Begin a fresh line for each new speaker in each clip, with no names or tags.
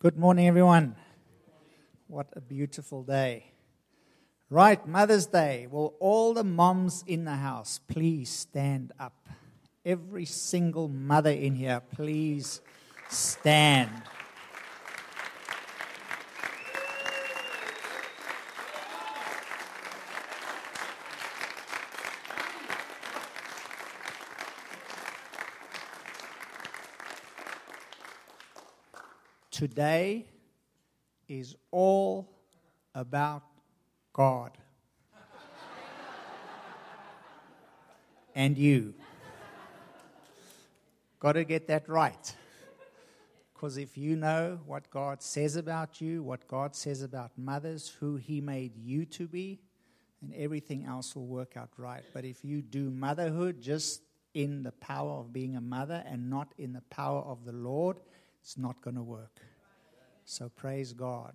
Good morning, everyone. What a beautiful day. Right, Mother's Day. Will all the moms in the house please stand up? Every single mother in here, please stand. Today is all about God and you. Got to get that right. Because if you know what God says about you, what God says about mothers, who He made you to be, and everything else will work out right. But if you do motherhood just in the power of being a mother and not in the power of the Lord, it's not going to work. So praise God.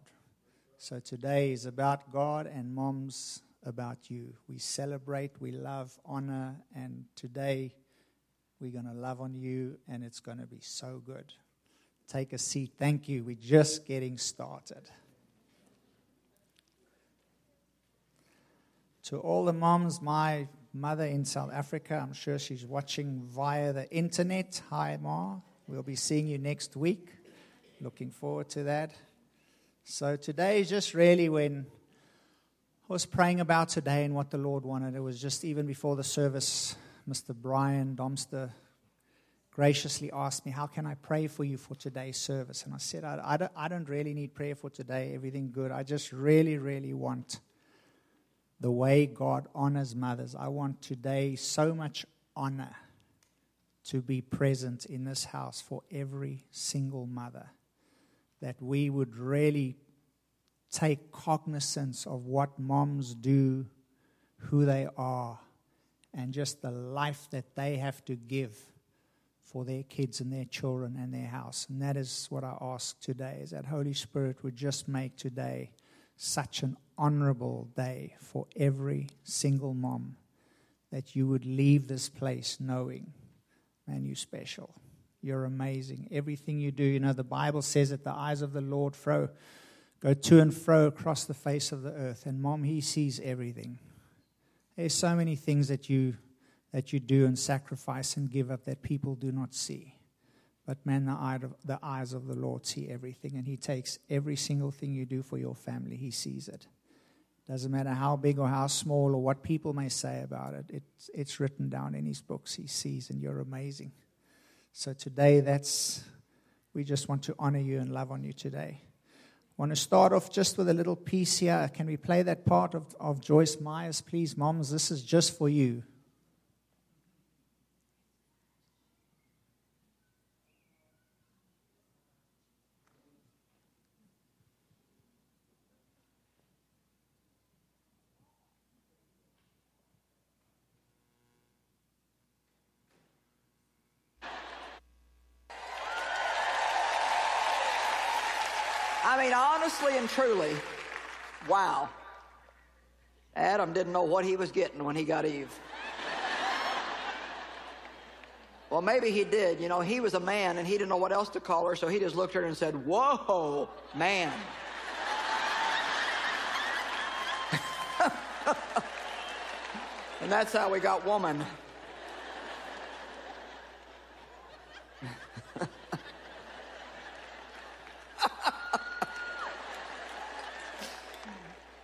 So today is about God and moms about you. We celebrate, we love, honor, and today we're going to love on you and it's going to be so good. Take a seat. Thank you. We're just getting started. To all the moms, my mother in South Africa, I'm sure she's watching via the internet. Hi, Ma. We'll be seeing you next week. Looking forward to that. So today is just really when I was praying about today and what the Lord wanted. It was just even before the service, Mr. Brian Domster graciously asked me, How can I pray for you for today's service? And I said, I, I, don't, I don't really need prayer for today, everything good. I just really, really want the way God honors mothers. I want today so much honor to be present in this house for every single mother that we would really take cognizance of what moms do, who they are, and just the life that they have to give for their kids and their children and their house. And that is what I ask today, is that Holy Spirit would just make today such an honorable day for every single mom that you would leave this place knowing, man, you special. You're amazing. Everything you do, you know, the Bible says that the eyes of the Lord fro, go to and fro across the face of the earth. And mom, he sees everything. There's so many things that you that you do and sacrifice and give up that people do not see. But man, the, eye of, the eyes of the Lord see everything, and He takes every single thing you do for your family. He sees it. Doesn't matter how big or how small or what people may say about it. It's, it's written down in His books. He sees, and you're amazing. So today, that's we just want to honor you and love on you today. I want to start off just with a little piece here. Can we play that part of, of Joyce Meyers, please? Moms, this is just for you.
honestly and truly, wow. Adam didn't know what he was getting when he got Eve. well, maybe he did. You know, he was a man and he didn't know what else to call her, so he just looked at her and said, Whoa, man. and that's how we got woman.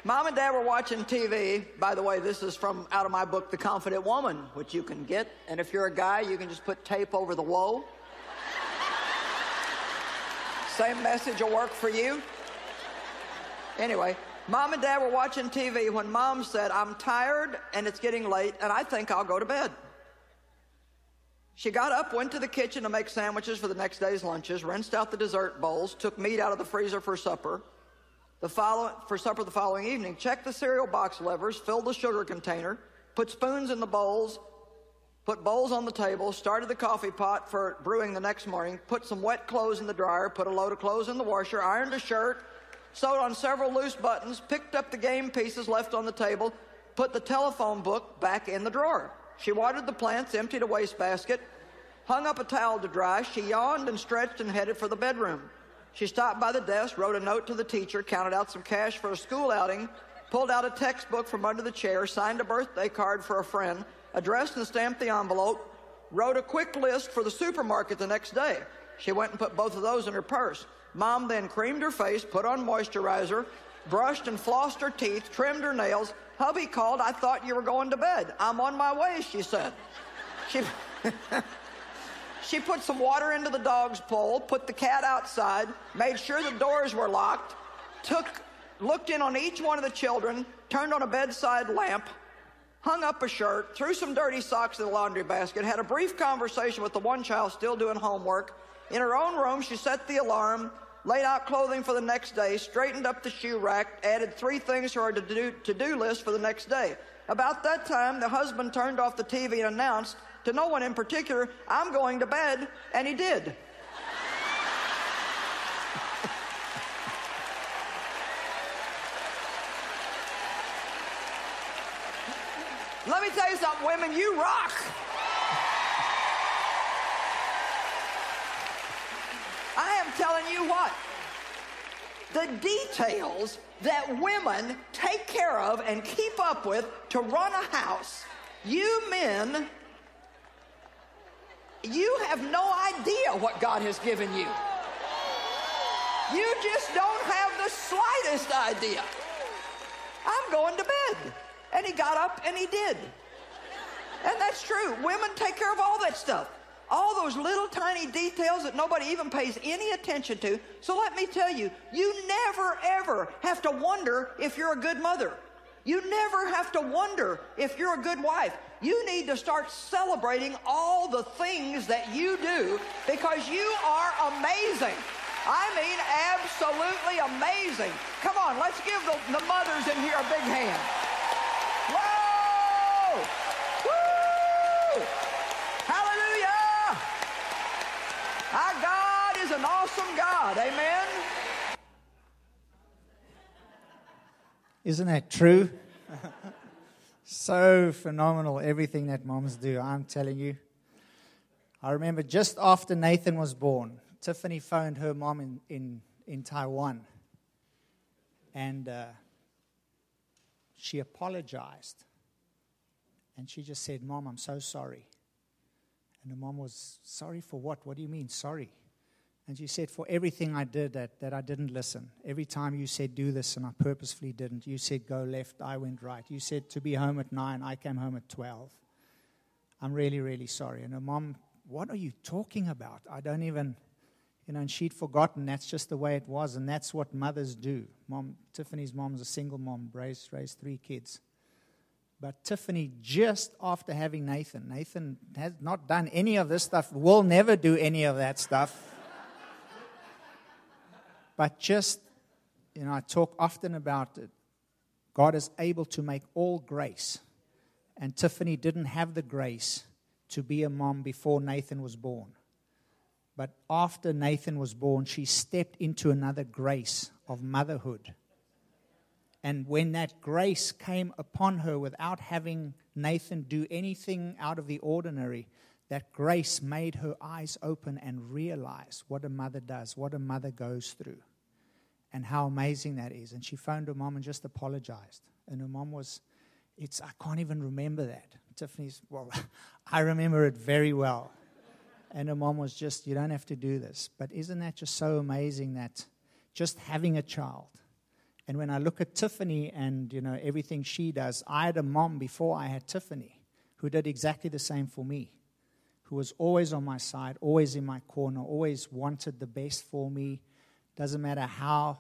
Mom and Dad were watching TV. By the way, this is from out of my book, The Confident Woman, which you can get. And if you're a guy, you can just put tape over the whoa. Same message will work for you. Anyway, Mom and Dad were watching TV when Mom said, I'm tired and it's getting late and I think I'll go to bed. She got up, went to the kitchen to make sandwiches for the next day's lunches, rinsed out the dessert bowls, took meat out of the freezer for supper, the follow, for supper the following evening. Check the cereal box levers, fill the sugar container, put spoons in the bowls, put bowls on the table, started the coffee pot for brewing the next morning, put some wet clothes in the dryer, put a load of clothes in the washer, ironed a shirt, sewed on several loose buttons, picked up the game pieces left on the table, put the telephone book back in the drawer. She watered the plants, emptied a wastebasket, hung up a towel to dry. She yawned and stretched and headed for the bedroom. She stopped by the desk, wrote a note to the teacher, counted out some cash for a school outing, pulled out a textbook from under the chair, signed a birthday card for a friend, addressed and stamped the envelope, wrote a quick list for the supermarket the next day. She went and put both of those in her purse. Mom then creamed her face, put on moisturizer, brushed and flossed her teeth, trimmed her nails. Hubby called. I thought you were going to bed. I'm on my way, she said. She, she put some water into the dog's bowl, put the cat outside, made sure the doors were locked, took, looked in on each one of the children, turned on a bedside lamp, hung up a shirt, threw some dirty socks in the laundry basket, had a brief conversation with the one child still doing homework. In her own room, she set the alarm, laid out clothing for the next day, straightened up the shoe rack, added three things to her to do list for the next day. About that time, the husband turned off the TV and announced, to no one in particular, I'm going to bed, and he did. Let me tell you something, women, you rock. I am telling you what, the details that women take care of and keep up with to run a house, you men, you have no idea what God has given you. You just don't have the slightest idea. I'm going to bed. And he got up and he did. And that's true. Women take care of all that stuff. All those little tiny details that nobody even pays any attention to. So let me tell you, you never ever have to wonder if you're a good mother. You never have to wonder if you're a good wife. You need to start celebrating all the things that you do because you are amazing. I mean, absolutely amazing. Come on, let's give the, the mothers in here a big hand. Whoa! Hallelujah! Our God is an awesome God. Amen.
Isn't that true? so phenomenal, everything that moms do, I'm telling you. I remember just after Nathan was born, Tiffany phoned her mom in, in, in Taiwan. And uh, she apologized. And she just said, Mom, I'm so sorry. And the mom was, Sorry for what? What do you mean, sorry? And she said, For everything I did that, that I didn't listen. Every time you said, Do this, and I purposefully didn't. You said, Go left, I went right. You said, To be home at nine, I came home at 12. I'm really, really sorry. And her mom, What are you talking about? I don't even, you know, and she'd forgotten that's just the way it was. And that's what mothers do. Mom, Tiffany's mom's a single mom, raised, raised three kids. But Tiffany, just after having Nathan, Nathan has not done any of this stuff, will never do any of that stuff. But just, you know, I talk often about it. God is able to make all grace. And Tiffany didn't have the grace to be a mom before Nathan was born. But after Nathan was born, she stepped into another grace of motherhood and when that grace came upon her without having Nathan do anything out of the ordinary, that grace made her eyes open and realize what a mother does, what a mother goes through, and how amazing that is. And she phoned her mom and just apologized. And her mom was, it's, I can't even remember that. Tiffany's, well, I remember it very well. And her mom was just, you don't have to do this. But isn't that just so amazing that just having a child, and when I look at Tiffany and you know everything she does, I had a mom before I had Tiffany who did exactly the same for me, who was always on my side, always in my corner, always wanted the best for me. Doesn't matter how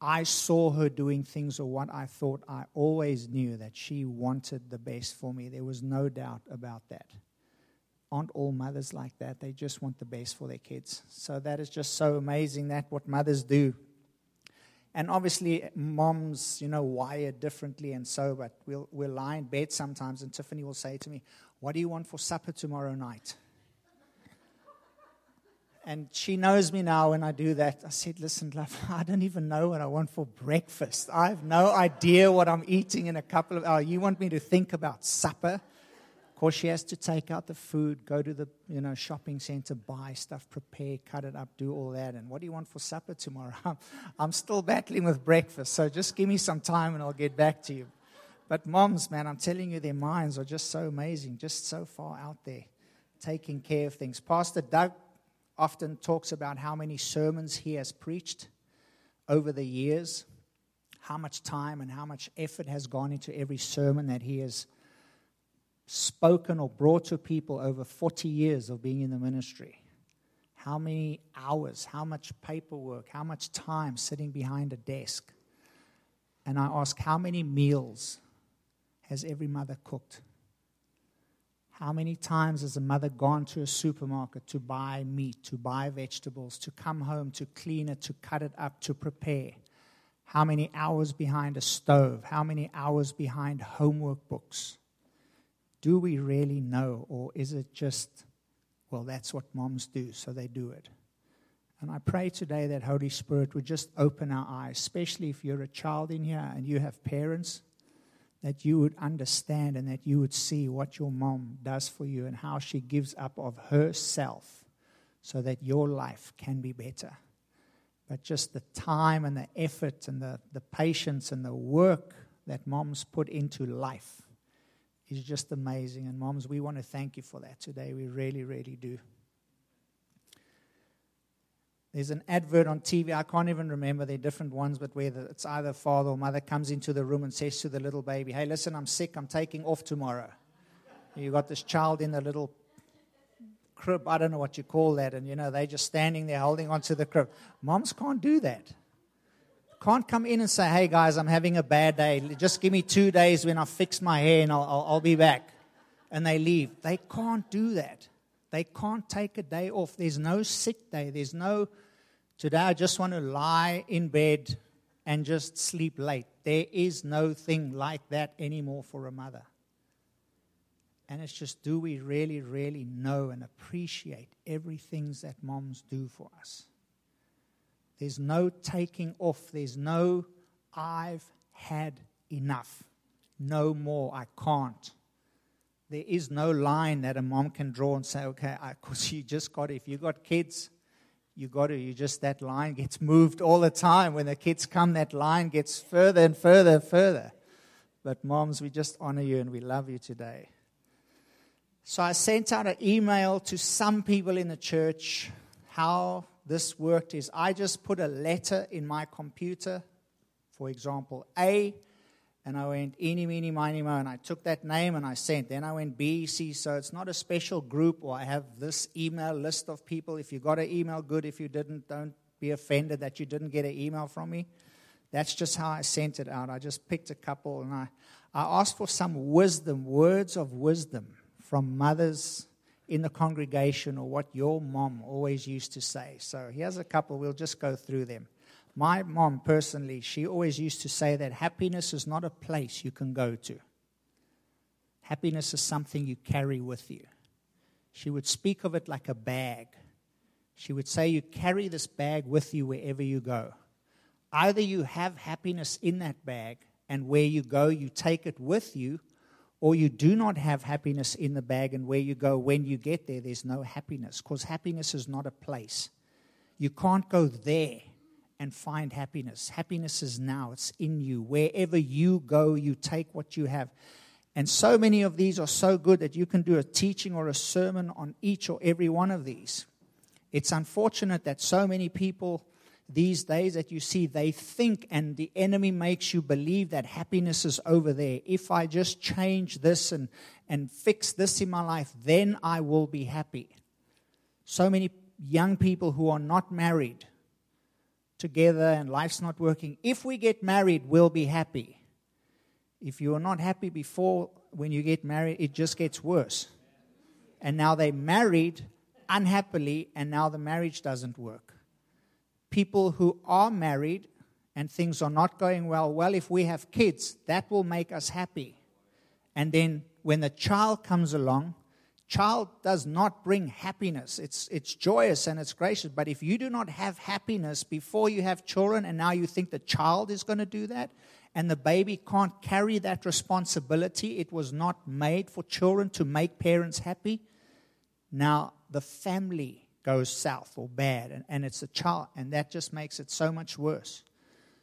I saw her doing things or what I thought, I always knew that she wanted the best for me. There was no doubt about that. Aren't all mothers like that? They just want the best for their kids. So that is just so amazing that what mothers do and obviously, moms, you know, wire differently and so, but we'll, we'll lie in bed sometimes, and Tiffany will say to me, What do you want for supper tomorrow night? And she knows me now when I do that. I said, Listen, love, I don't even know what I want for breakfast. I have no idea what I'm eating in a couple of hours. You want me to think about supper? Of course, she has to take out the food, go to the you know shopping center, buy stuff, prepare, cut it up, do all that. And what do you want for supper tomorrow? I'm still battling with breakfast, so just give me some time and I'll get back to you. But moms, man, I'm telling you, their minds are just so amazing, just so far out there, taking care of things. Pastor Doug often talks about how many sermons he has preached over the years, how much time and how much effort has gone into every sermon that he has spoken or brought to people over 40 years of being in the ministry. How many hours, how much paperwork, how much time sitting behind a desk. And I ask, how many meals has every mother cooked? How many times has a mother gone to a supermarket to buy meat, to buy vegetables, to come home, to clean it, to cut it up, to prepare? How many hours behind a stove? How many hours behind homework books? Do we really know, or is it just, well, that's what moms do, so they do it? And I pray today that Holy Spirit would just open our eyes, especially if you're a child in here and you have parents, that you would understand and that you would see what your mom does for you and how she gives up of herself so that your life can be better. But just the time and the effort and the, the patience and the work that moms put into life is just amazing. And moms, we want to thank you for that today. We really, really do. There's an advert on TV. I can't even remember. There are different ones, but where it's either father or mother comes into the room and says to the little baby, Hey, listen, I'm sick. I'm taking off tomorrow. You've got this child in the little crib. I don't know what you call that. And, you know, they're just standing there holding onto the crib. Moms can't do that can't come in and say, hey guys, I'm having a bad day. Just give me two days when I fix my hair and I'll, I'll, I'll be back. And they leave. They can't do that. They can't take a day off. There's no sick day. There's no, today I just want to lie in bed and just sleep late. There is no thing like that anymore for a mother. And it's just, do we really, really know and appreciate everything that moms do for us? There's no taking off. There's no, I've had enough. No more. I can't. There is no line that a mom can draw and say, okay, because you just got, if you got kids, you got to, you just, that line gets moved all the time. When the kids come, that line gets further and further and further. But moms, we just honor you and we love you today. So I sent out an email to some people in the church how this worked is I just put a letter in my computer, for example, A, and I went eeny, meeny, miny, mo, and I took that name and I sent. Then I went BEC, so it's not a special group or I have this email list of people. If you got an email, good. If you didn't, don't be offended that you didn't get an email from me. That's just how I sent it out. I just picked a couple and I, I asked for some wisdom, words of wisdom from mothers in the congregation or what your mom always used to say. So here's a couple, we'll just go through them. My mom, personally, she always used to say that happiness is not a place you can go to, happiness is something you carry with you. She would speak of it like a bag. She would say, You carry this bag with you wherever you go. Either you have happiness in that bag, and where you go, you take it with you, or you do not have happiness in the bag, and where you go when you get there, there's no happiness because happiness is not a place. You can't go there and find happiness. Happiness is now, it's in you. Wherever you go, you take what you have. And so many of these are so good that you can do a teaching or a sermon on each or every one of these. It's unfortunate that so many people these days that you see, they think, and the enemy makes you believe that happiness is over there. If I just change this and, and fix this in my life, then I will be happy. So many young people who are not married together and life's not working. If we get married, we'll be happy. If you are not happy before when you get married, it just gets worse. And now they're married unhappily, and now the marriage doesn't work people who are married and things are not going well, well, if we have kids, that will make us happy. And then when the child comes along, child does not bring happiness. It's, it's joyous and it's gracious. But if you do not have happiness before you have children, and now you think the child is going to do that, and the baby can't carry that responsibility, it was not made for children to make parents happy. Now the family goes south or bad, and, and it's a child, and that just makes it so much worse.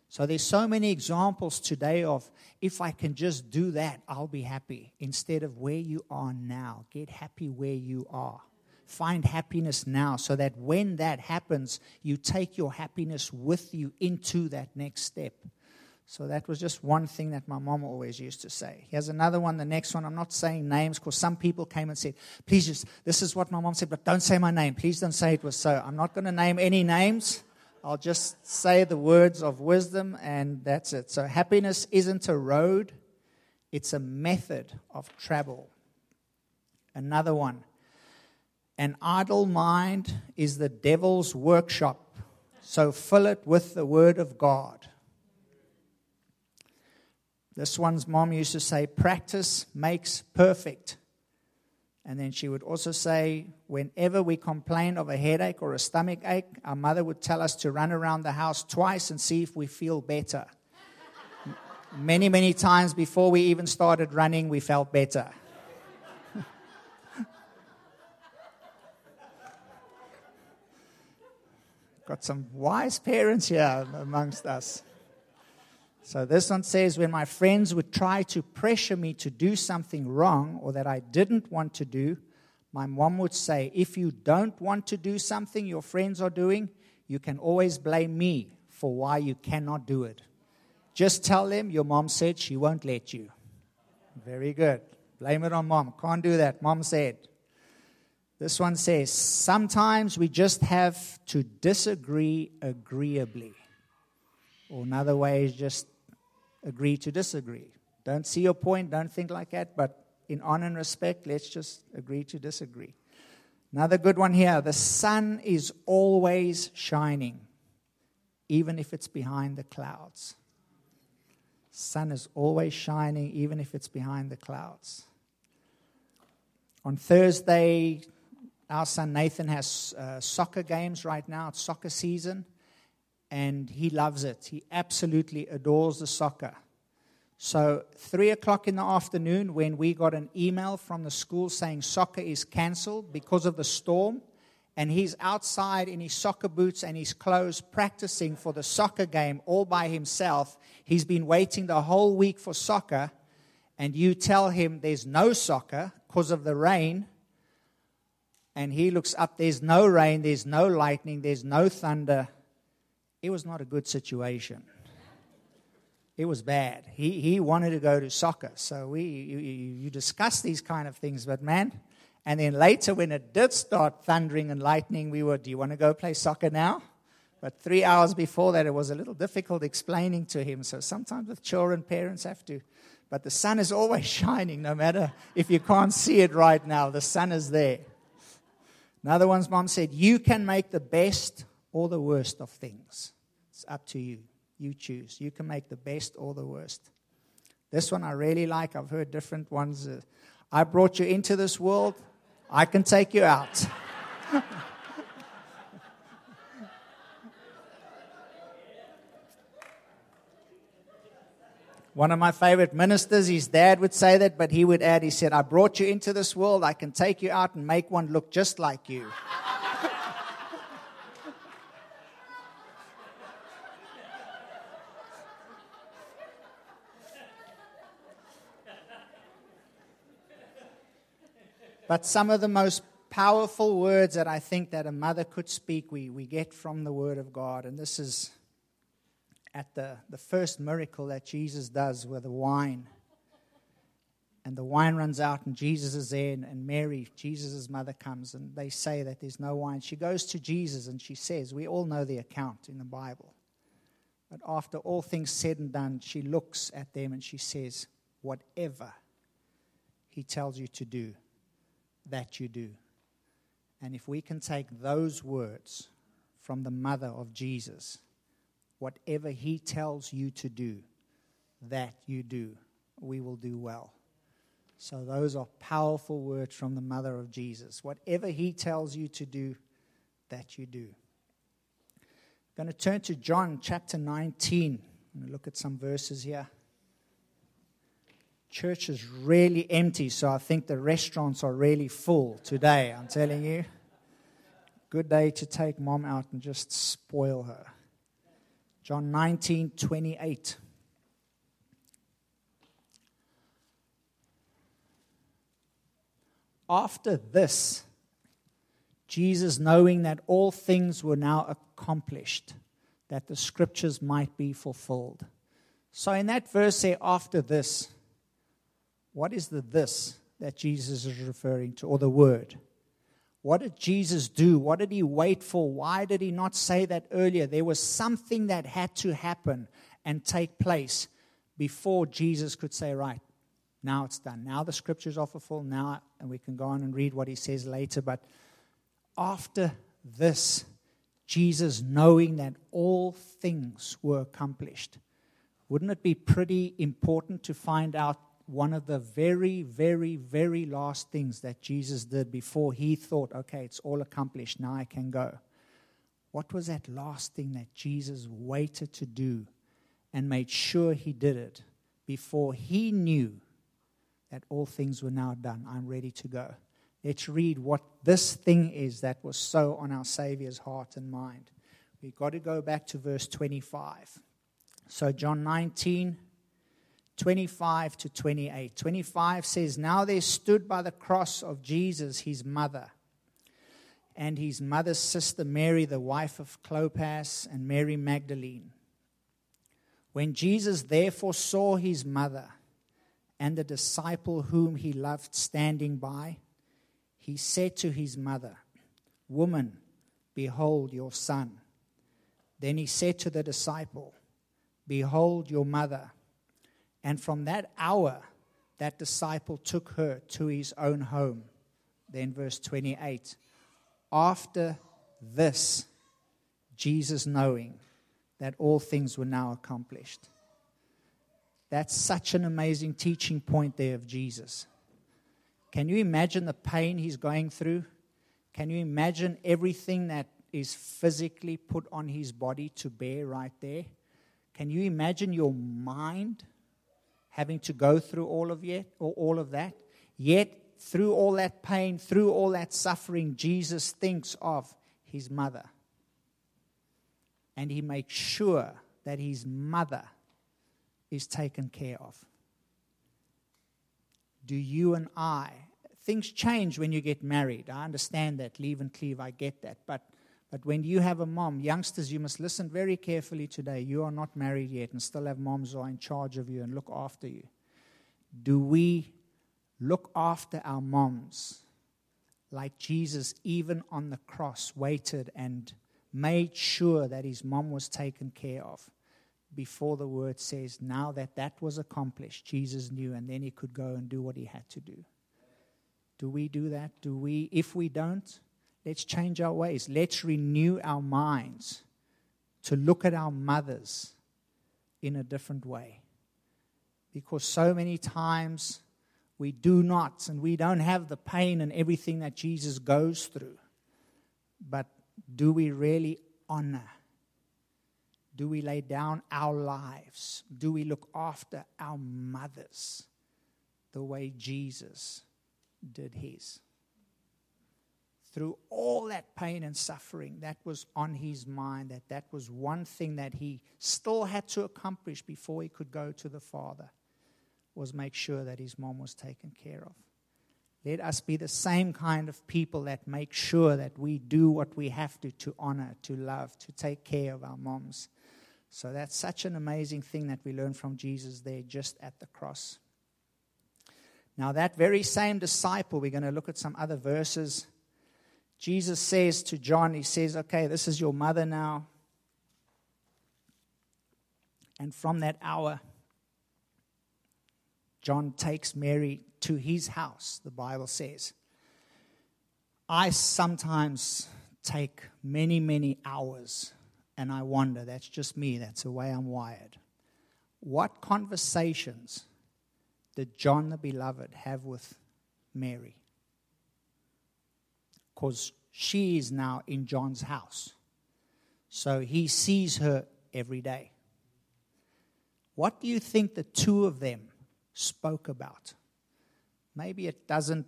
So there's so many examples today of if I can just do that, I'll be happy. Instead of where you are now, get happy where you are. Find happiness now so that when that happens, you take your happiness with you into that next step. So that was just one thing that my mom always used to say. Here's another one, the next one. I'm not saying names because some people came and said, please just, this is what my mom said, but don't say my name. Please don't say it was so. I'm not going to name any names. I'll just say the words of wisdom and that's it. So, happiness isn't a road, it's a method of travel. Another one. An idle mind is the devil's workshop, so fill it with the word of God. This one's mom used to say, practice makes perfect. And then she would also say, whenever we complained of a headache or a stomach ache, our mother would tell us to run around the house twice and see if we feel better. many, many times before we even started running, we felt better. Got some wise parents here amongst us. So this one says, when my friends would try to pressure me to do something wrong or that I didn't want to do, my mom would say, if you don't want to do something your friends are doing, you can always blame me for why you cannot do it. Just tell them your mom said she won't let you. Very good. Blame it on mom. Can't do that. Mom said. This one says, sometimes we just have to disagree agreeably. Or another way is just agree to disagree. Don't see your point, don't think like that, but in honor and respect, let's just agree to disagree. Another good one here the sun is always shining, even if it's behind the clouds. Sun is always shining, even if it's behind the clouds. On Thursday, our son Nathan has uh, soccer games right now. It's soccer season and he loves it. He absolutely adores the soccer. So, three o'clock in the afternoon, when we got an email from the school saying soccer is cancelled because of the storm, and he's outside in his soccer boots and his clothes practicing for the soccer game all by himself. He's been waiting the whole week for soccer, and you tell him there's no soccer because of the rain. And he looks up, there's no rain, there's no lightning, there's no thunder it was not a good situation. It was bad. He, he wanted to go to soccer. So we, you, you discuss these kind of things, but man, and then later when it did start thundering and lightning, we were, do you want to go play soccer now? But three hours before that, it was a little difficult explaining to him. So sometimes with children, parents have to. But the sun is always shining, no matter if you can't see it right now, the sun is there. Another one's mom said, You can make the best or the worst of things. It's up to you. You choose. You can make the best or the worst. This one I really like. I've heard different ones. Uh, I brought you into this world, I can take you out. One of my favorite ministers, his dad would say that, but he would add, he said, I brought you into this world, I can take you out and make one look just like you. But some of the most powerful words that I think that a mother could speak, we, we get from the Word of God. And this is at the, the first miracle that Jesus does with the wine. And the wine runs out, and Jesus is there, and, and Mary, Jesus' mother, comes, and they say that there's no wine. She goes to Jesus and she says, We all know the account in the Bible. But after all things said and done, she looks at them and she says, Whatever he tells you to do, that you do. And if we can take those words from the mother of Jesus, whatever he tells you to do, that you do, we will do well. So, those are powerful words from the mother of Jesus. Whatever he tells you to do, that you do. I'm going to turn to John chapter 19 and look at some verses here. Church is really empty, so I think the restaurants are really full today, I'm telling you. Good day to take mom out and just spoil her. John 19 28. After this, Jesus, knowing that all things were now accomplished, that the scriptures might be fulfilled. So, in that verse, say, after this, what is the this that Jesus is referring to, or the word? What did Jesus do? What did he wait for? Why did he not say that earlier? There was something that had to happen and take place before Jesus could say, Right, now it's done. Now the scriptures are fulfilled. Now, and we can go on and read what he says later. But after this, Jesus, knowing that all things were accomplished, wouldn't it be pretty important to find out one of the very, very, very last things that Jesus did before he thought, okay, it's all accomplished, now I can go? What was that last thing that Jesus waited to do and made sure he did it before he knew that all things were now done. I'm ready to go. Let's read what this thing is that was so on our Savior's heart and mind. We've got to go back to verse 25. So, John 19, 25 to 28. 25 says, Now there stood by the cross of Jesus his mother and his mother's sister Mary, the wife of Clopas, and Mary Magdalene. When Jesus therefore saw his mother, and the disciple whom he loved standing by, he said to his mother, Woman, behold your son. Then he said to the disciple, Behold your mother. And from that hour, that disciple took her to his own home. Then, verse 28 After this, Jesus knowing that all things were now accomplished that's such an amazing teaching point there of Jesus. Can you imagine the pain he's going through? Can you imagine everything that is physically put on his body to bear right there? Can you imagine your mind having to go through all of yet or all of that? Yet through all that pain, through all that suffering, Jesus thinks of his mother. And he makes sure that his mother is taken care of. Do you and I, things change when you get married. I understand that, leave and cleave, I get that. But, but when you have a mom, youngsters, you must listen very carefully today. You are not married yet and still have moms who are in charge of you and look after you. Do we look after our moms like Jesus, even on the cross, waited and made sure that his mom was taken care of? before the word says, now that that was accomplished, Jesus knew, and then he could go and do what he had to do. Do we do that? Do we? If we don't, let's change our ways. Let's renew our minds to look at our mothers in a different way. Because so many times we do not, and we don't have the pain and everything that Jesus goes through. But do we really honor do we lay down our lives? Do we look after our mothers the way Jesus did his? Through all that pain and suffering that was on his mind, that that was one thing that he still had to accomplish before he could go to the Father, was make sure that his mom was taken care of. Let us be the same kind of people that make sure that we do what we have to to honor, to love, to take care of our moms so that's such an amazing thing that we learn from Jesus there just at the cross. Now, that very same disciple, we're going to look at some other verses. Jesus says to John, He says, Okay, this is your mother now. And from that hour, John takes Mary to his house, the Bible says. I sometimes take many, many hours and I wonder, that's just me, that's the way I'm wired. What conversations did John the Beloved have with Mary? Because she is now in John's house. So he sees her every day. What do you think the two of them spoke about? Maybe it doesn't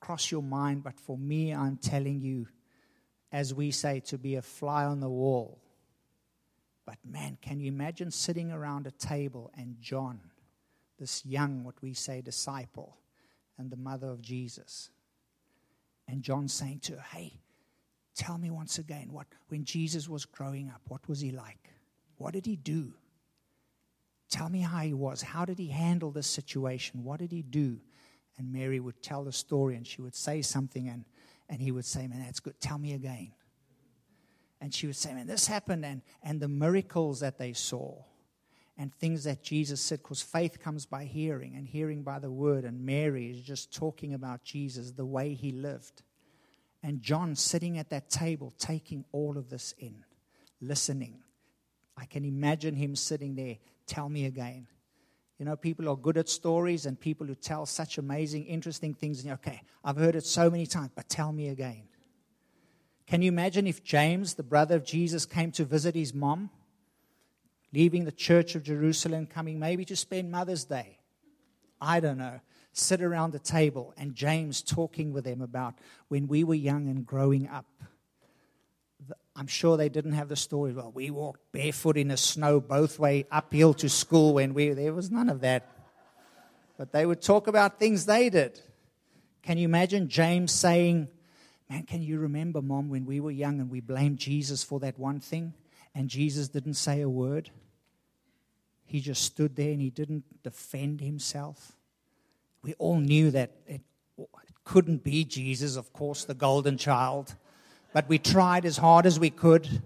cross your mind, but for me, I'm telling you, as we say, to be a fly on the wall. But man, can you imagine sitting around a table and John, this young, what we say, disciple, and the mother of Jesus, and John saying to her, Hey, tell me once again, what when Jesus was growing up, what was he like? What did he do? Tell me how he was. How did he handle this situation? What did he do? And Mary would tell the story and she would say something, and, and he would say, Man, that's good. Tell me again. And she would say, Man, this happened, and, and the miracles that they saw, and things that Jesus said, because faith comes by hearing, and hearing by the word. And Mary is just talking about Jesus, the way he lived. And John sitting at that table, taking all of this in, listening. I can imagine him sitting there. Tell me again. You know, people are good at stories and people who tell such amazing, interesting things. And okay, I've heard it so many times, but tell me again. Can you imagine if James, the brother of Jesus, came to visit his mom, leaving the church of Jerusalem, coming maybe to spend Mother's Day? I don't know. Sit around the table and James talking with them about when we were young and growing up. I'm sure they didn't have the story. Well, we walked barefoot in the snow both way uphill to school when we there was none of that. But they would talk about things they did. Can you imagine James saying, Man, can you remember, Mom, when we were young and we blamed Jesus for that one thing and Jesus didn't say a word? He just stood there and he didn't defend himself. We all knew that it, it couldn't be Jesus, of course, the golden child. But we tried as hard as we could.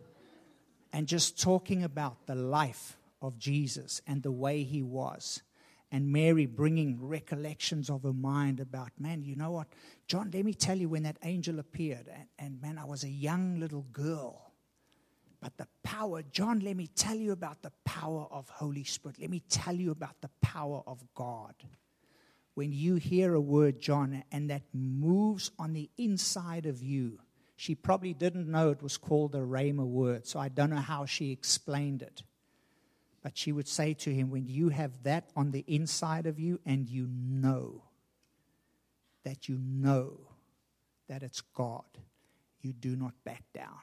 And just talking about the life of Jesus and the way he was. And Mary bringing recollections of her mind about, man, you know what? John, let me tell you when that angel appeared. And, and man, I was a young little girl. But the power, John, let me tell you about the power of Holy Spirit. Let me tell you about the power of God. When you hear a word, John, and that moves on the inside of you, she probably didn't know it was called a Rhema word, so I don't know how she explained it. But she would say to him, When you have that on the inside of you and you know that you know that it's God, you do not back down.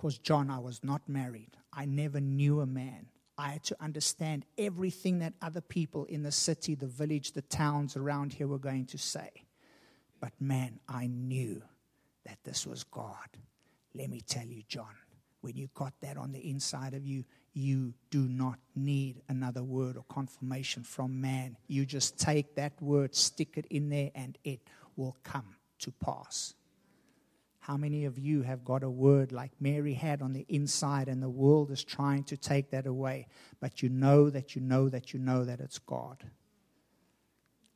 Because, John, I was not married, I never knew a man. I had to understand everything that other people in the city, the village, the towns around here were going to say. But man, I knew that this was God. Let me tell you, John, when you got that on the inside of you, you do not need another word or confirmation from man. You just take that word, stick it in there, and it will come to pass. How many of you have got a word like Mary had on the inside, and the world is trying to take that away? But you know that you know that you know that it's God.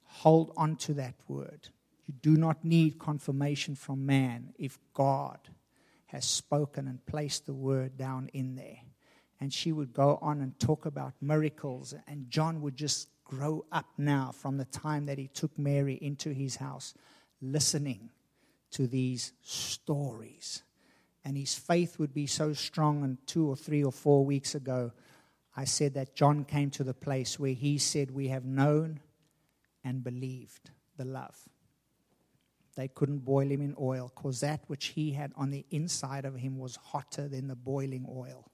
Hold on to that word. You do not need confirmation from man if God has spoken and placed the word down in there. And she would go on and talk about miracles, and John would just grow up now from the time that he took Mary into his house, listening to these stories. And his faith would be so strong. And two or three or four weeks ago, I said that John came to the place where he said, We have known and believed the love. They couldn't boil him in oil because that which he had on the inside of him was hotter than the boiling oil.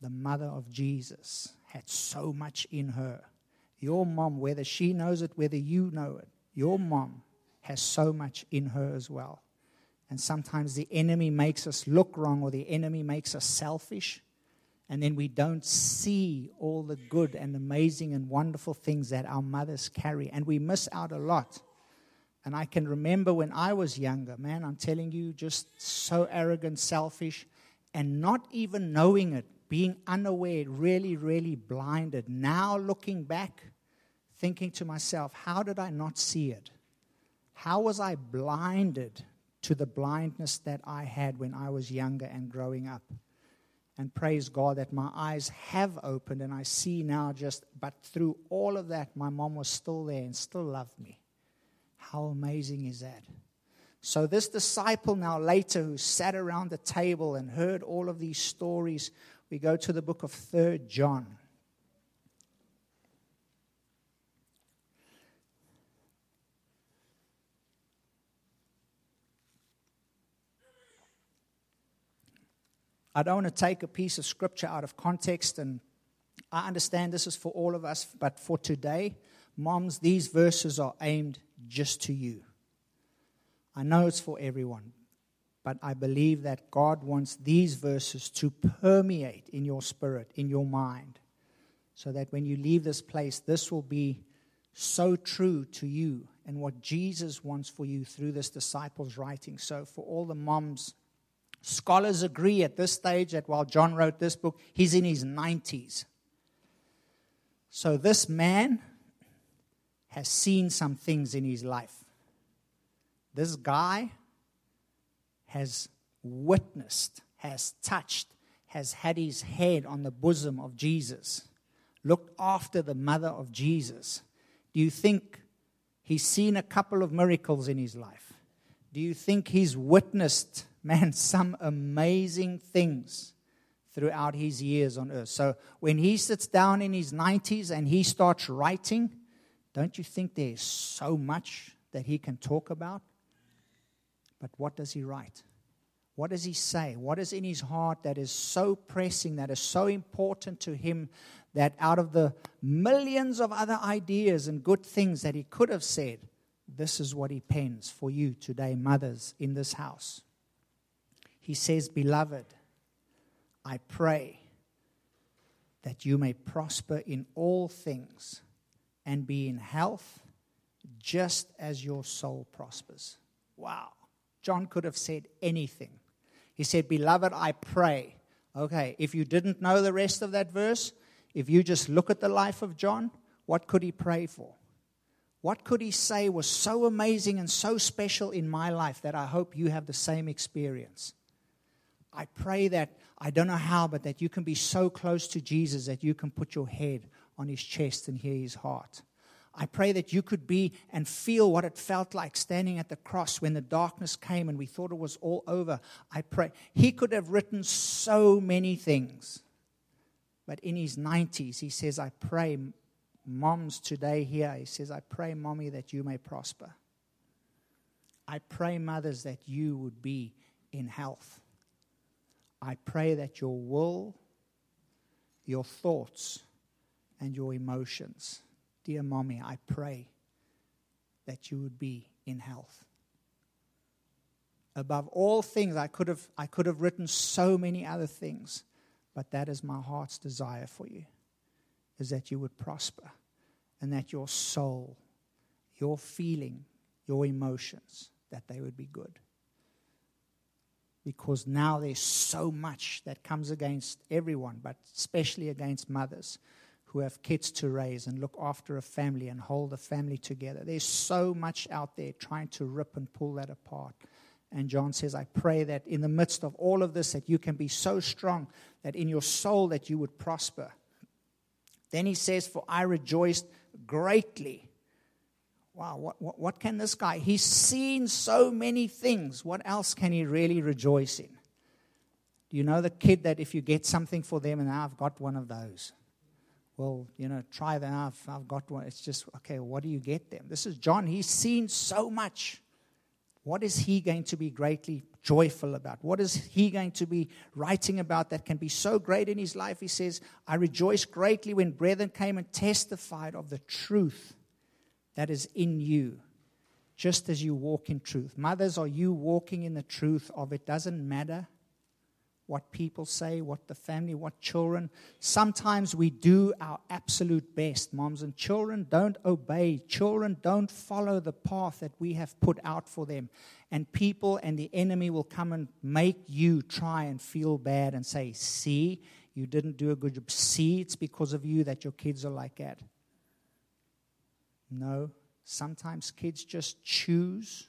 The mother of Jesus had so much in her. Your mom, whether she knows it, whether you know it, your mom has so much in her as well. And sometimes the enemy makes us look wrong or the enemy makes us selfish. And then we don't see all the good and amazing and wonderful things that our mothers carry. And we miss out a lot and I can remember when I was younger, man, I'm telling you, just so arrogant, selfish, and not even knowing it, being unaware, really, really blinded. Now looking back, thinking to myself, how did I not see it? How was I blinded to the blindness that I had when I was younger and growing up? And praise God that my eyes have opened and I see now just, but through all of that, my mom was still there and still loved me. How amazing is that? So, this disciple now later who sat around the table and heard all of these stories, we go to the book of Third John. I don't want to take a piece of scripture out of context, and I understand this is for all of us, but for today, moms, these verses are aimed just to you. I know it's for everyone, but I believe that God wants these verses to permeate in your spirit, in your mind, so that when you leave this place, this will be so true to you and what Jesus wants for you through this disciples' writing. So, for all the moms Scholars agree at this stage that while John wrote this book, he's in his 90s. So this man has seen some things in his life. This guy has witnessed, has touched, has had his head on the bosom of Jesus, looked after the mother of Jesus. Do you think he's seen a couple of miracles in his life? Do you think he's witnessed man, some amazing things throughout his years on earth. So when he sits down in his 90s and he starts writing, don't you think there's so much that he can talk about? But what does he write? What does he say? What is in his heart that is so pressing, that is so important to him, that out of the millions of other ideas and good things that he could have said, this is what he pens for you today, mothers in this house. He says, Beloved, I pray that you may prosper in all things and be in health just as your soul prospers. Wow. John could have said anything. He said, Beloved, I pray. Okay, if you didn't know the rest of that verse, if you just look at the life of John, what could he pray for? What could he say was so amazing and so special in my life that I hope you have the same experience? I pray that, I don't know how, but that you can be so close to Jesus that you can put your head on his chest and hear his heart. I pray that you could be and feel what it felt like standing at the cross when the darkness came and we thought it was all over. I pray. He could have written so many things. But in his 90s, he says, I pray, moms today here, he says, I pray, mommy, that you may prosper. I pray, mothers, that you would be in health. I pray that your will, your thoughts, and your emotions, dear mommy, I pray that you would be in health. Above all things, I could have, I could have written so many other things, but that is my heart's desire for you, is that you would prosper and that your soul, your feeling, your emotions, that they would be good because now there's so much that comes against everyone, but especially against mothers who have kids to raise and look after a family and hold a family together. There's so much out there trying to rip and pull that apart. And John says, I pray that in the midst of all of this that you can be so strong that in your soul that you would prosper. Then he says, For I rejoiced greatly wow, what, what, what can this guy? He's seen so many things. What else can he really rejoice in? Do you know the kid that if you get something for them and I've got one of those? Well, you know, try that. I've, I've got one. It's just, okay, what do you get them? This is John. He's seen so much. What is he going to be greatly joyful about? What is he going to be writing about that can be so great in his life? He says, I rejoice greatly when brethren came and testified of the truth that is in you, just as you walk in truth. Mothers, are you walking in the truth of it? Doesn't matter what people say, what the family, what children. Sometimes we do our absolute best, moms, and children don't obey. Children don't follow the path that we have put out for them. And people and the enemy will come and make you try and feel bad and say, See, you didn't do a good job. See, it's because of you that your kids are like that. No, sometimes kids just choose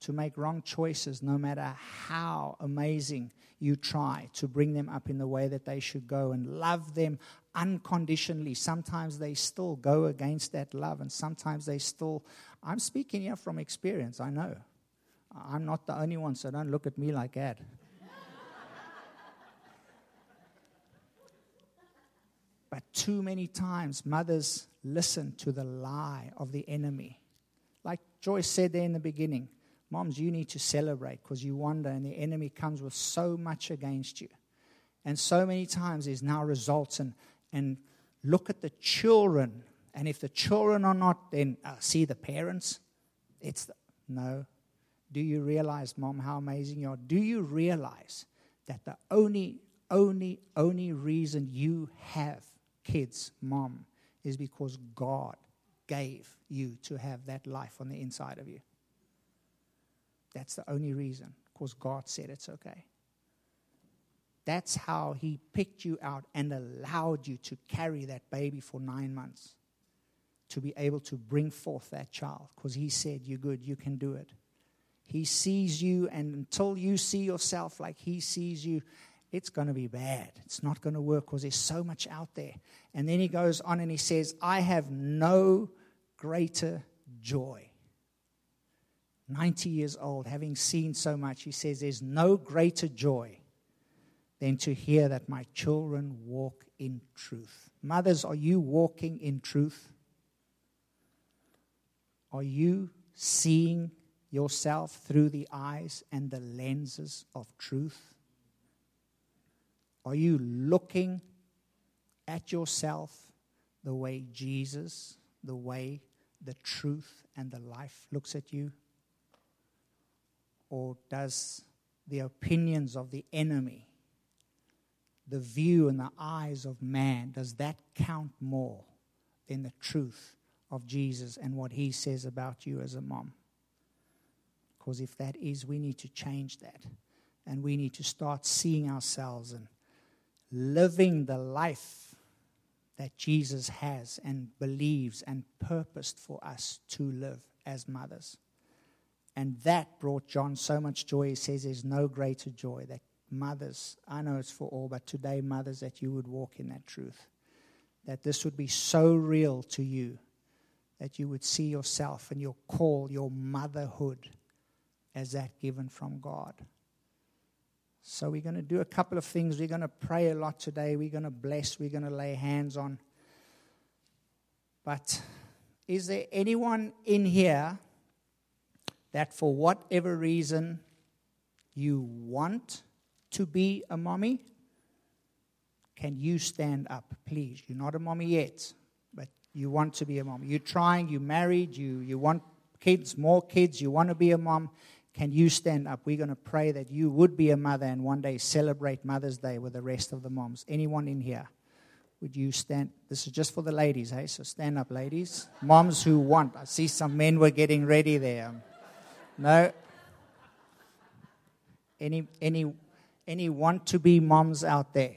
to make wrong choices, no matter how amazing you try to bring them up in the way that they should go and love them unconditionally. Sometimes they still go against that love, and sometimes they still. I'm speaking here from experience, I know. I'm not the only one, so don't look at me like that. but too many times, mothers listen to the lie of the enemy. Like Joyce said there in the beginning, moms, you need to celebrate because you wonder, and the enemy comes with so much against you. And so many times there's now results, and, and look at the children. And if the children are not, then uh, see the parents. It's the, no, do you realize, Mom, how amazing you are? Do you realize that the only, only, only reason you have kids, Mom, is because God gave you to have that life on the inside of you? That's the only reason, because God said it's okay. That's how He picked you out and allowed you to carry that baby for nine months to be able to bring forth that child, because He said, You're good, you can do it. He sees you, and until you see yourself like He sees you, it's going to be bad. It's not going to work because there's so much out there. And then He goes on and He says, I have no greater joy. 90 years old, having seen so much, He says, There's no greater joy than to hear that my children walk in truth. Mothers, are you walking in truth? Are you seeing yourself through the eyes and the lenses of truth? Are you looking at yourself the way Jesus, the way, the truth, and the life looks at you? Or does the opinions of the enemy, the view and the eyes of man, does that count more than the truth of Jesus and what he says about you as a mom? Because if that is, we need to change that. And we need to start seeing ourselves and living the life that Jesus has and believes and purposed for us to live as mothers. And that brought John so much joy. He says there's no greater joy that mothers, I know it's for all, but today, mothers, that you would walk in that truth. That this would be so real to you that you would see yourself and your call, your motherhood as that given from God. So, we're going to do a couple of things. We're going to pray a lot today. We're going to bless. We're going to lay hands on. But is there anyone in here that, for whatever reason, you want to be a mommy? Can you stand up, please? You're not a mommy yet, but you want to be a mom. You're trying, you're married, you, you want kids, more kids, you want to be a mom. Can you stand up? We're going to pray that you would be a mother and one day celebrate Mother's Day with the rest of the moms. Anyone in here? Would you stand? This is just for the ladies, hey? So stand up, ladies. Moms who want. I see some men were getting ready there. No. Any, any, any want to be moms out there?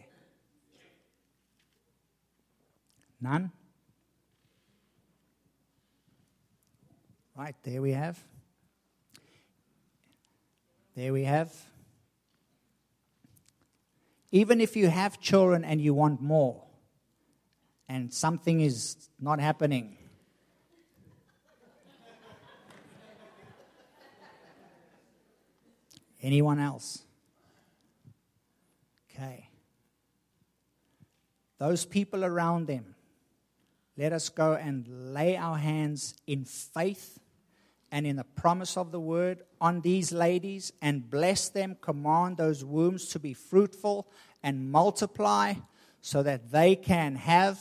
None? Right, there we have. There we have. Even if you have children and you want more, and something is not happening, anyone else? Okay. Those people around them, let us go and lay our hands in faith and in the promise of the word on these ladies and bless them, command those wombs to be fruitful and multiply so that they can have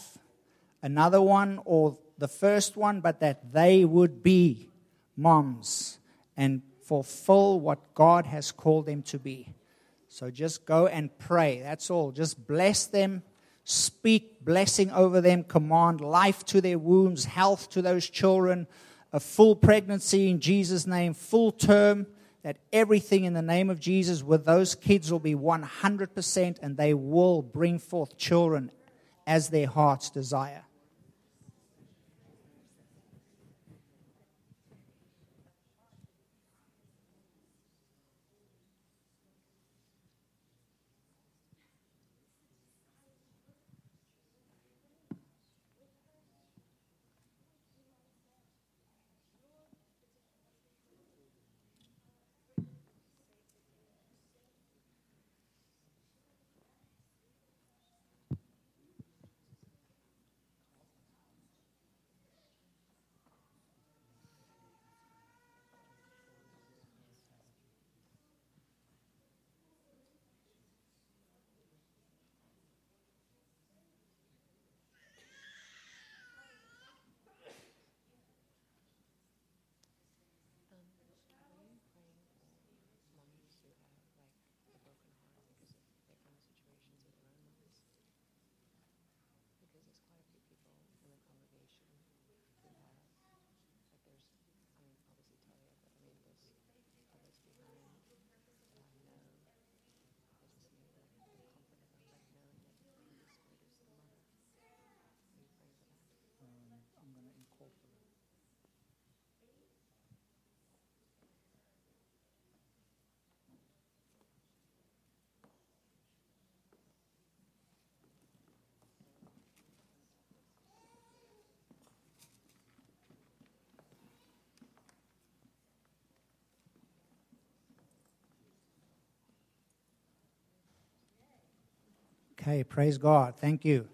another one or the first one, but that they would be moms and fulfill what God has called them to be. So just go and pray. That's all. Just bless them, speak blessing over them, command life to their wombs, health to those children a full pregnancy in Jesus' name, full term, that everything in the name of Jesus with those kids will be 100% and they will bring forth children as their hearts desire. Okay, praise God. Thank you.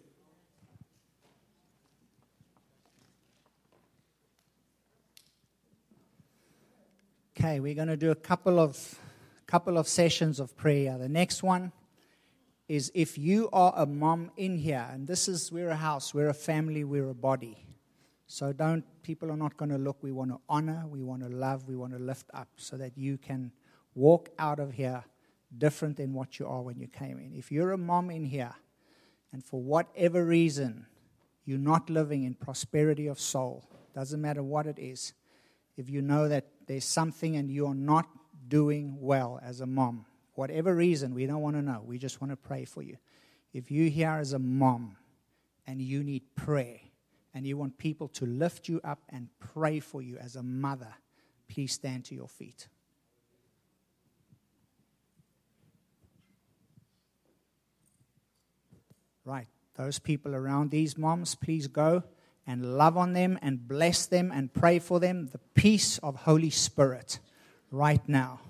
Okay, we're going to do a couple of couple of sessions of prayer. The next one is if you are a mom in here, and this is we're a house, we're a family, we're a body. So don't people are not going to look. We want to honor, we want to love, we want to lift up, so that you can walk out of here different than what you are when you came in. If you're a mom in here, and for whatever reason you're not living in prosperity of soul, doesn't matter what it is, if you know that there's something and you're not doing well as a mom, whatever reason, we don't want to know. We just want to pray for you. If you're here as a mom and you need prayer and you want people to lift you up and pray for you as a mother, please stand to your feet. Right, those people around these moms, please go and love on them and bless them and pray for them the peace of Holy Spirit right now.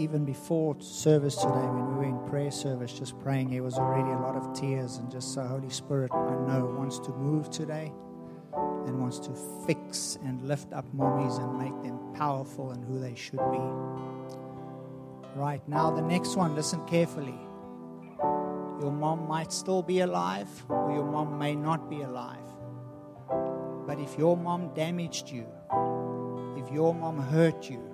Even before service today, when we were in prayer service, just praying, there was already a lot of tears. And just so Holy Spirit, I know, wants to move today and wants to fix and lift up mommies and make them powerful and who they should be. Right now, the next one, listen carefully. Your mom might still be alive, or your mom may not be alive. But if your mom damaged you, if your mom hurt you,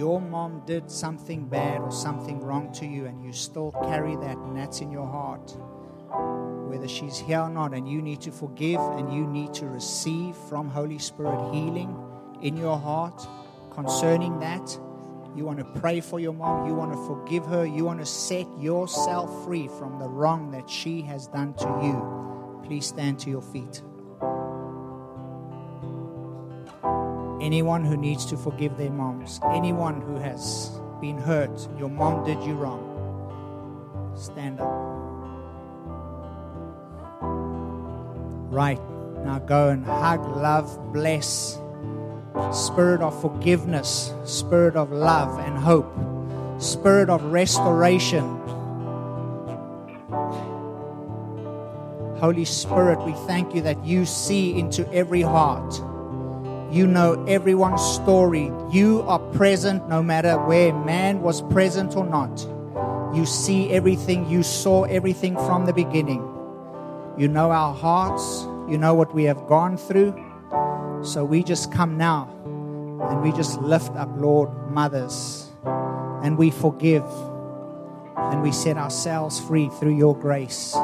your mom did something bad or something wrong to you and you still carry that and that's in your heart, whether she's here or not, and you need to forgive and you need to receive from Holy Spirit healing in your heart concerning that, You want to pray for your mom. You want to forgive her. You want to set yourself free from the wrong that she has done to you. Please stand to your feet. Anyone who needs to forgive their moms, anyone who has been hurt, your mom did you wrong, stand up. Right. Now go and hug, love, bless. Spirit of forgiveness, spirit of love and hope, spirit of restoration. Holy Spirit, we thank you that you see into every heart. You know everyone's story. You are present no matter where man was present or not. You see everything. You saw everything from the beginning. You know our hearts. You know what we have gone through. So we just come now and we just lift up, Lord, mothers, and we forgive and we set ourselves free through your grace.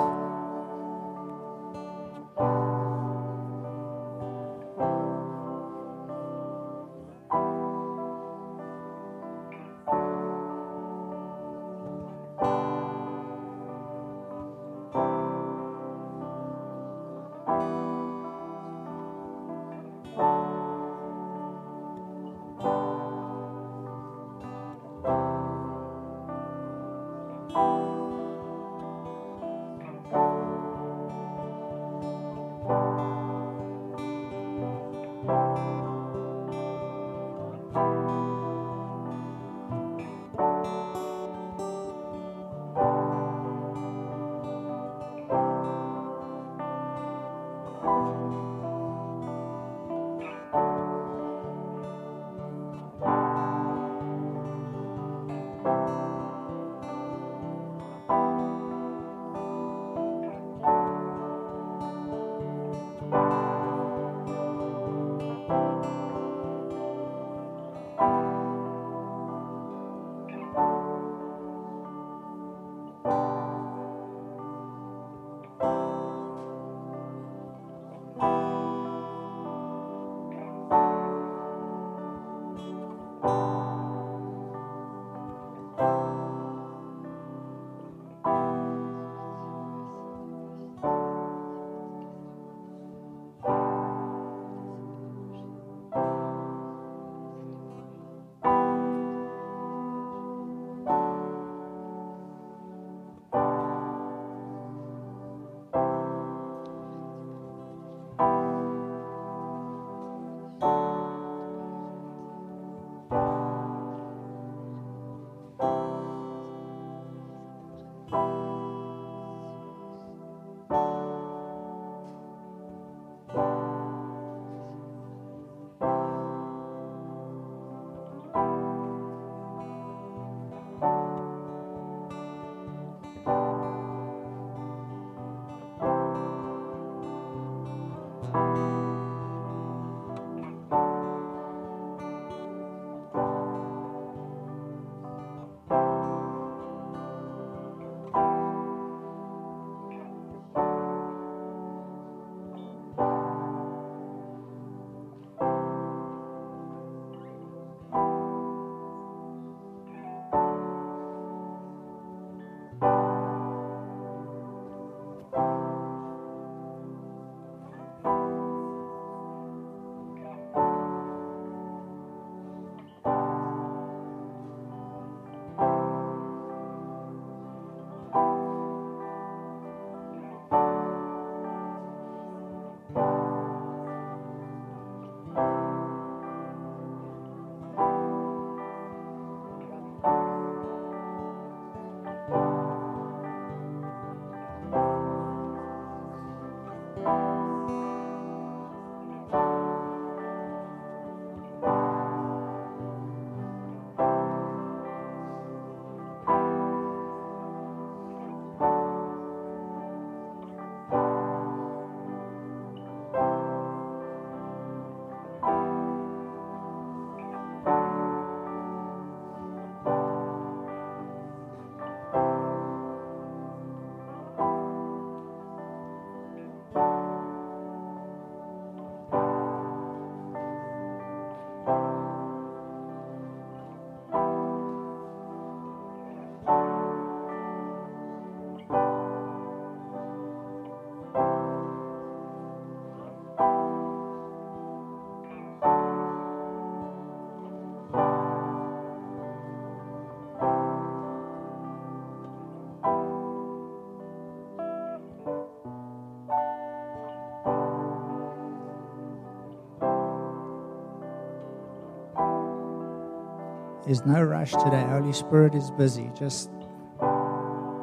There's no rush today. Holy Spirit is busy. Just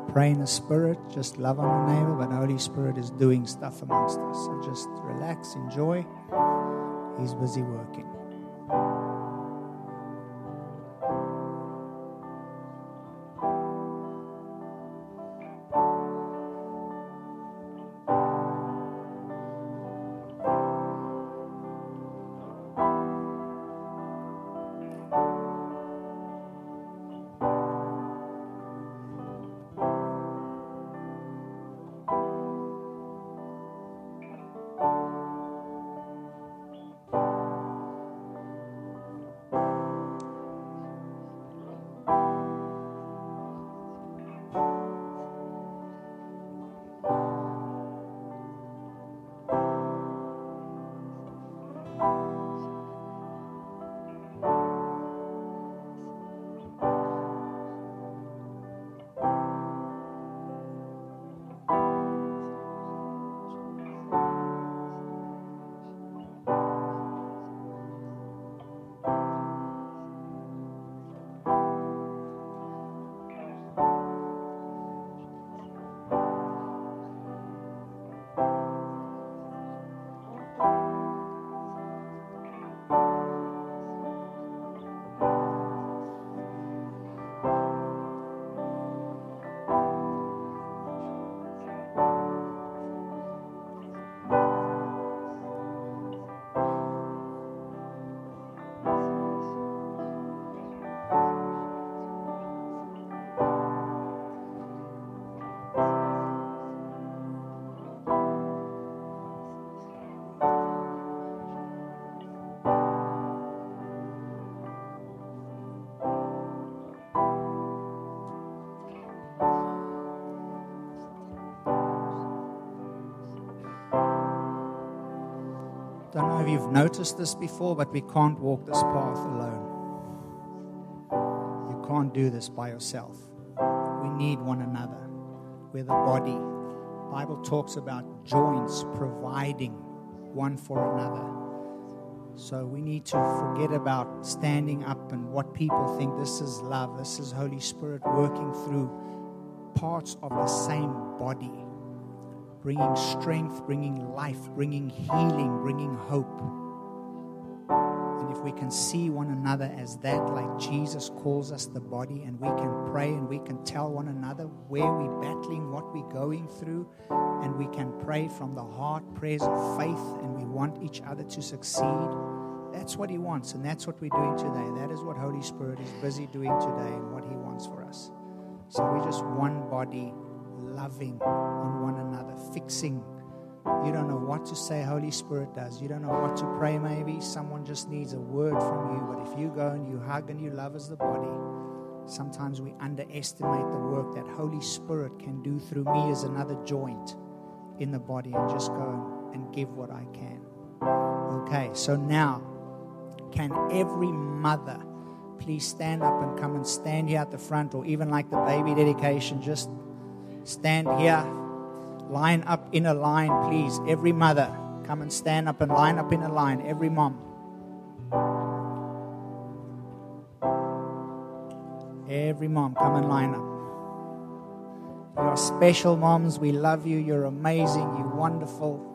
pray in the Spirit. Just love on your neighbor. But Holy Spirit is doing stuff amongst us. So just relax, enjoy. He's busy working. Know if you've noticed this before, but we can't walk this path alone. You can't do this by yourself. We need one another. We're the body. Bible talks about joints providing one for another. So we need to forget about standing up and what people think this is love, this is Holy Spirit working through parts of the same body bringing strength, bringing life, bringing healing, bringing hope. And if we can see one another as that, like Jesus calls us the body, and we can pray and we can tell one another where we're battling, what we're going through, and we can pray from the heart prayers of faith, and we want each other to succeed. That's what He wants, and that's what we're doing today. That is what Holy Spirit is busy doing today and what He wants for us. So we're just one body loving on one another, fixing. You don't know what to say, Holy Spirit does. You don't know what to pray, maybe. Someone just needs a word from you. But if you go and you hug and you love as the body, sometimes we underestimate the work that Holy Spirit can do through me as another joint in the body and just go and give what I can. Okay, so now, can every mother please stand up and come and stand here at the front, or even like the baby dedication, just stand here. Line up in a line, please. Every mother, come and stand up and line up in a line. Every mom. Every mom, come and line up. You are special moms. We love you. You're amazing. You're wonderful.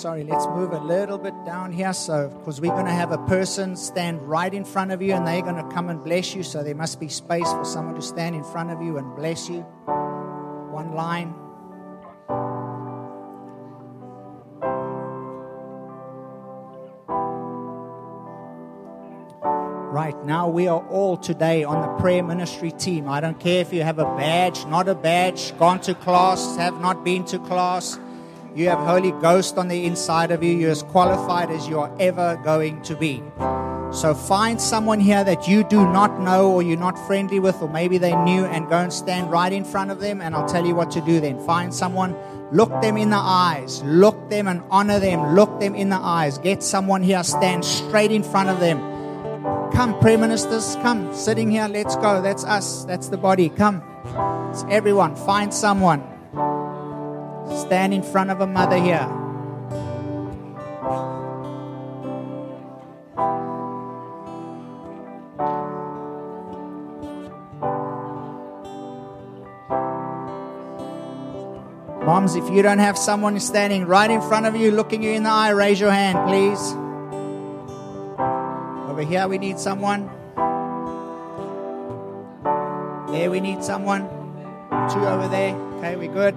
Sorry, let's move a little bit down here. So, because we're going to have a person stand right in front of you and they're going to come and bless you. So, there must be space for someone to stand in front of you and bless you. One line. Right now, we are all today on the prayer ministry team. I don't care if you have a badge, not a badge, gone to class, have not been to class. You have Holy Ghost on the inside of you. You're as qualified as you are ever going to be. So find someone here that you do not know or you're not friendly with, or maybe they're new, and go and stand right in front of them, and I'll tell you what to do then. Find someone, look them in the eyes, look them and honor them, look them in the eyes. Get someone here, stand straight in front of them. Come, prayer ministers, come. Sitting here, let's go. That's us. That's the body. Come. It's everyone. Find someone. Stand in front of a mother here. Moms, if you don't have someone standing right in front of you, looking you in the eye, raise your hand, please. Over here, we need someone. There, we need someone. Two over there. Okay, we're good.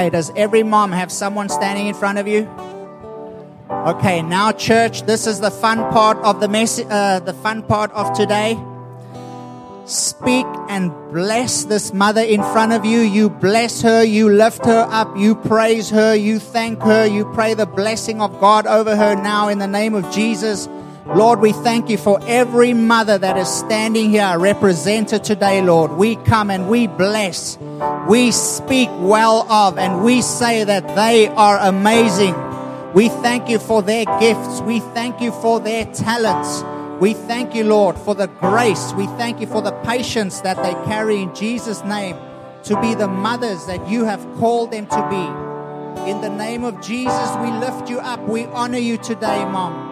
Okay, does every mom have someone standing in front of you? Okay, now church, this is the fun part of the message, uh, the fun part of today. Speak and bless this mother in front of you. You bless her, you lift her up, you praise her, you thank her, you pray the blessing of God over her now in the name of Jesus. Lord, we thank you for every mother that is standing here represented today, Lord. We come and we bless. We speak well of and we say that they are amazing. We thank you for their gifts. We thank you for their talents. We thank you, Lord, for the grace. We thank you for the patience that they carry in Jesus' name to be the mothers that you have called them to be. In the name of Jesus, we lift you up. We honor you today, Mom.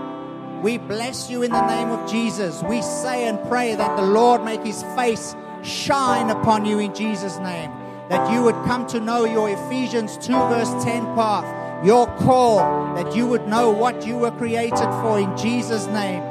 We bless you in the name of Jesus. We say and pray that the Lord make his face shine upon you in Jesus' name. That you would come to know your Ephesians 2, verse 10 path, your call, that you would know what you were created for in Jesus' name.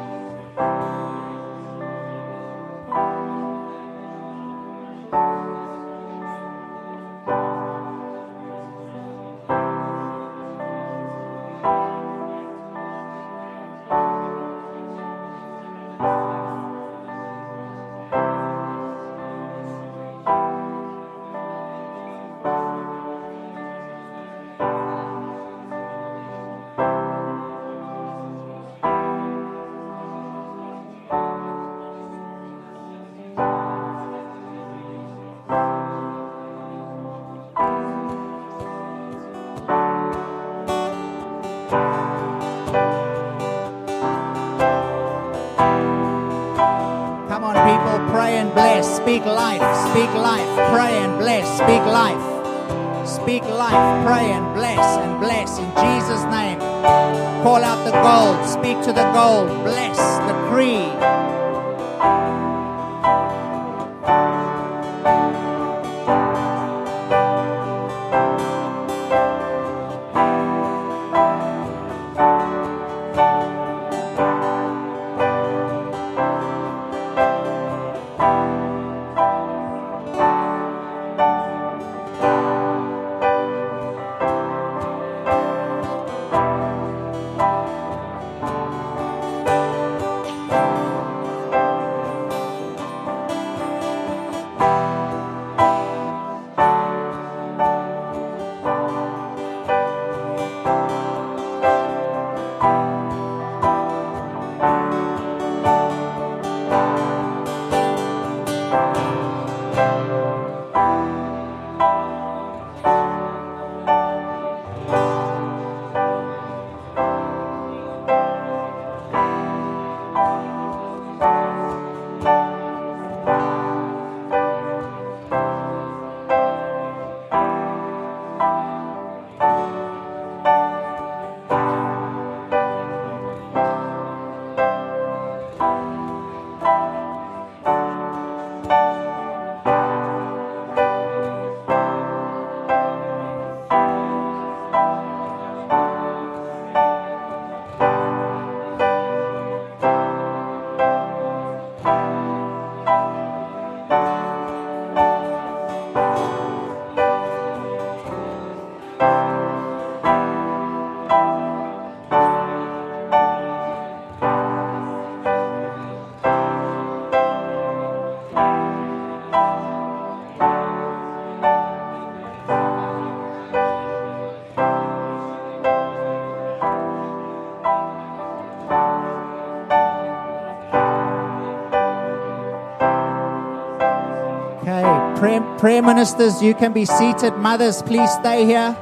Prayer ministers, you can be seated. Mothers, please stay here.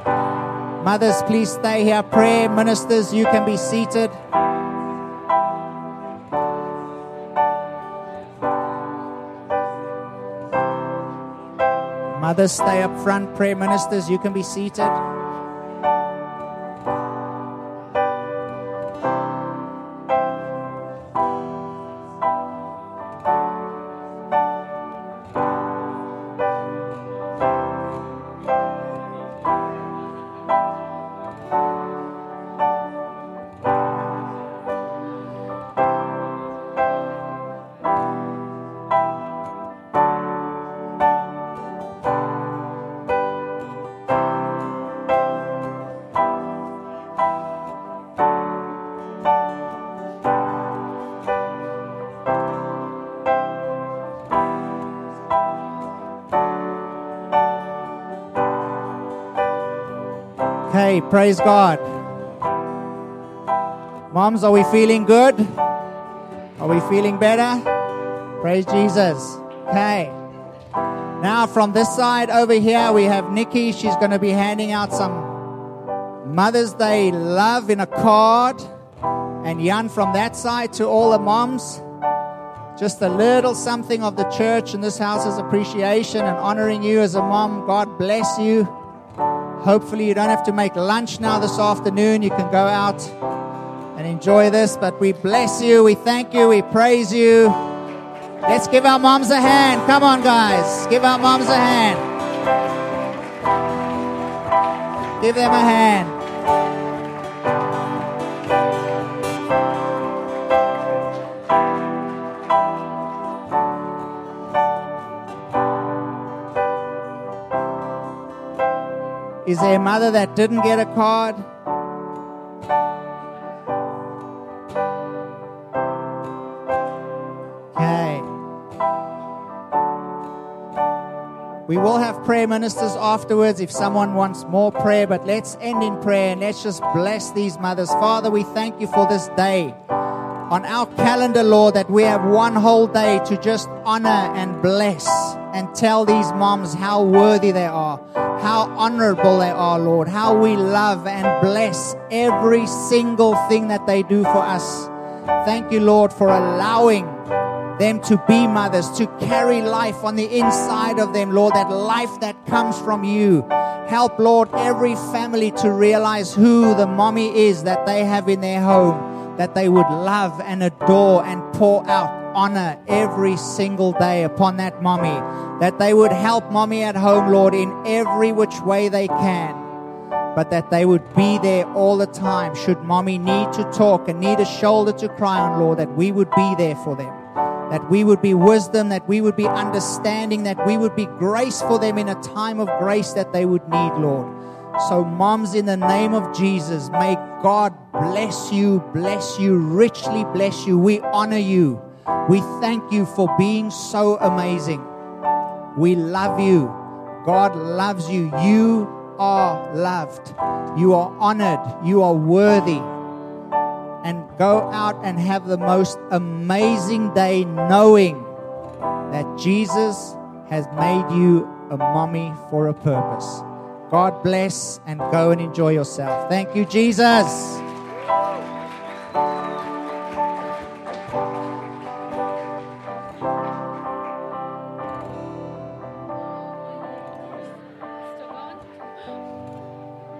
Mothers, please stay here. Prayer ministers, you can be seated. Mothers, stay up front. Prayer ministers, you can be seated. Praise God. Moms, are we feeling good? Are we feeling better? Praise Jesus. Okay. Now, from this side over here, we have Nikki. She's going to be handing out some Mother's Day love in a card. And Jan from that side to all the moms. Just a little something of the church and this house's appreciation and honoring you as a mom. God bless you. Hopefully, you don't have to make lunch now this afternoon. You can go out and enjoy this. But we bless you, we thank you, we praise you. Let's give our moms a hand. Come on, guys. Give our moms a hand. Give them a hand. Is there a mother that didn't get a card? Okay. We will have prayer ministers afterwards if someone wants more prayer, but let's end in prayer and let's just bless these mothers. Father, we thank you for this day on our calendar, Lord, that we have one whole day to just honor and bless and tell these moms how worthy they are, how honorable they are, Lord, how we love and bless every single thing that they do for us. Thank you, Lord, for allowing them to be mothers, to carry life on the inside of them, Lord, that life that comes from you. Help, Lord, every family to realize who the mommy is that they have in their home that they would love and adore and pour out honor every single day upon that mommy. That they would help mommy at home, Lord, in every which way they can. But that they would be there all the time. Should mommy need to talk and need a shoulder to cry on, Lord, that we would be there for them. That we would be wisdom, that we would be understanding, that we would be grace for them in a time of grace that they would need, Lord. So, moms, in the name of Jesus, may God bless you, bless you, richly bless you. We honor you. We thank you for being so amazing. We love you. God loves you. You are loved. You are honored. You are worthy. And go out and have the most amazing day knowing that Jesus has made you a mommy for a purpose. God bless and go and enjoy yourself. Thank you, Jesus.